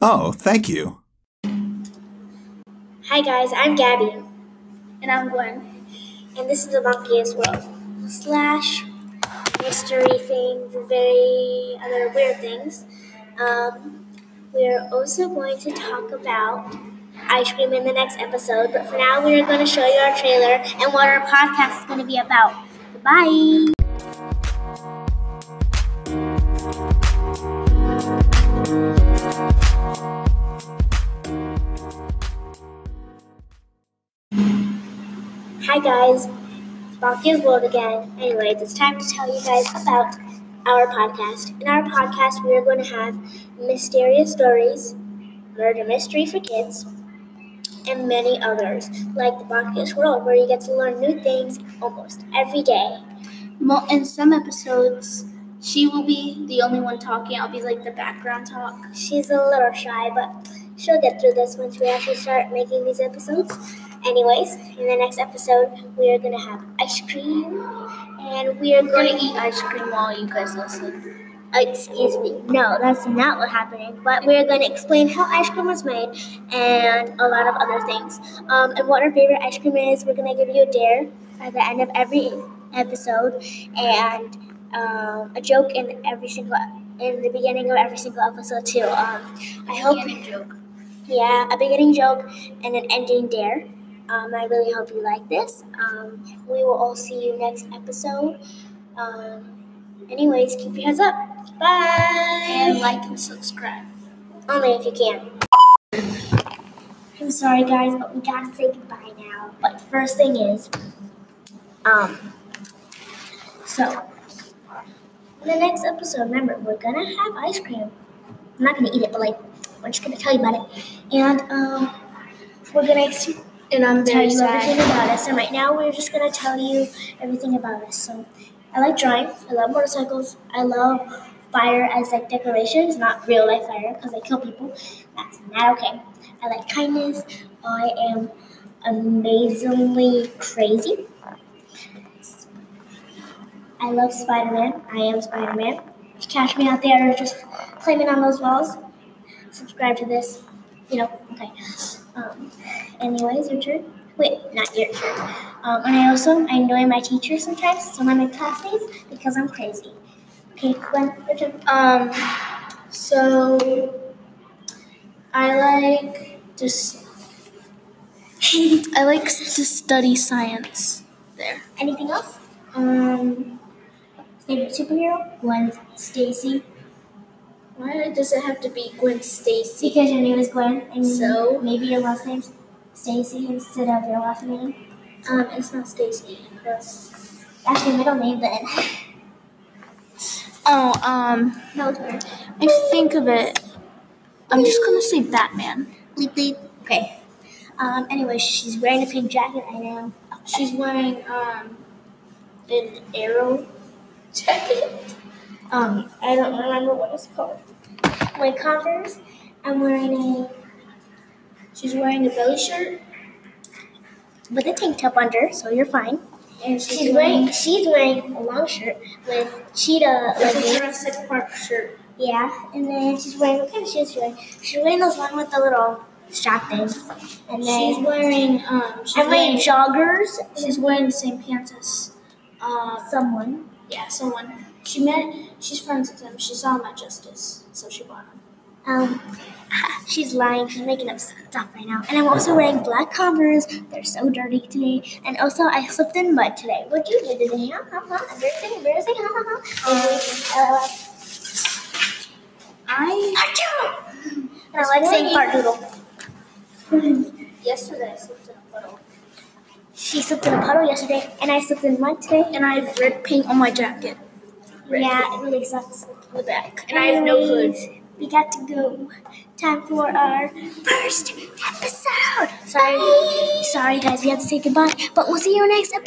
Oh, thank you. Hi guys, I'm Gabby. And I'm Gwen. And this is the Bonkiest World. Slash mystery things, very other weird things. Um, we're also going to talk about ice cream in the next episode, but for now we're going to show you our trailer and what our podcast is going to be about. Goodbye. Hi guys, it's World again. Anyways, it's time to tell you guys about our podcast. In our podcast, we are going to have mysterious stories, murder mystery for kids, and many others, like the Bonkiest World, where you get to learn new things almost every day. In some episodes, she will be the only one talking. I'll be like the background talk. She's a little shy, but she'll get through this once we actually start making these episodes. Anyways, in the next episode, we are gonna have ice cream, and we are gonna gonna eat ice cream while you guys listen. Uh, excuse me. No, that's not what's happening. But we're going to explain how ice cream was made and a lot of other things. Um, and what our favorite ice cream is. We're going to give you a dare at the end of every episode and um, a joke in every single in the beginning of every single episode too. Um, I hope Beginning joke. yeah, a beginning joke and an ending dare. Um, I really hope you like this. Um, we will all see you next episode. Um, anyways, keep your heads up. Bye. And like and subscribe. Only if you can. I'm sorry, guys, but we gotta say goodbye now. But the first thing is, um, so in the next episode, remember we're gonna have ice cream. I'm not gonna eat it, but like we're just gonna tell you about it, and um, we're gonna And I'm very tell you everything about us. And right now, we're just gonna tell you everything about us. So, I like drawing. I love motorcycles. I love fire as like decorations, not real life fire because they kill people. That's not okay. I like kindness. I am amazingly crazy. I love Spider Man. I am Spider Man. Catch me out there just climbing on those walls, subscribe to this. You know, okay. Um, anyways, your turn. Wait, not your turn. Um, and I also I annoy my teachers sometimes, some of my classmates, because I'm crazy. Okay, Gwen, your turn. Um, so I like just I like to study science. There. Anything else? Um, Favorite superhero? Gwen Stacy. why does it have to be Gwen Stacy? Because your name is Gwen, and So? maybe your last name's Stacy instead of your last name. Um, it's not Stacy. Because That's your middle name then. oh, um, No. I think of it. I'm just gonna say Batman. Bleep bleep. Okay. Um. Anyway, she's wearing a pink jacket right now. She's wearing um an arrow jacket. Um. I don't remember what it's called. My Converse. I'm wearing a She's wearing a belly shirt, with a tank top under, so you're fine. and she's, She's wearing she's wearing a long shirt with cheetah leggings. Jurassic Park shirt. Yeah, and then she's wearing what kind of shoes? She's wearing she's wearing those one with the little strap things. And then She's wearing um. She's I'm wearing wearing. joggers. She's wearing the same pants as um. Someone. Yeah, someone. She met. She's friends with him. She saw him at Justice, so she bought him. Um, she's lying. She's making up stuff right now. And I'm also wearing black Converse. They're so dirty today. And also, I slipped in mud today. What'd you do today? Huh? Huh? Huh? Embarrassing, embarrassing. Huh? Huh? Huh? Uh, I! And I like saying fart doodle. yesterday I slipped in a puddle, She slipped in a puddle yesterday, and I slipped in mud today. and I have red paint on my jacket. Red yeah, paint it really sucks. the back, and I have no hood. We got to go. Time for our first episode. Sorry, sorry guys, we have to say goodbye, but we'll see you next episode.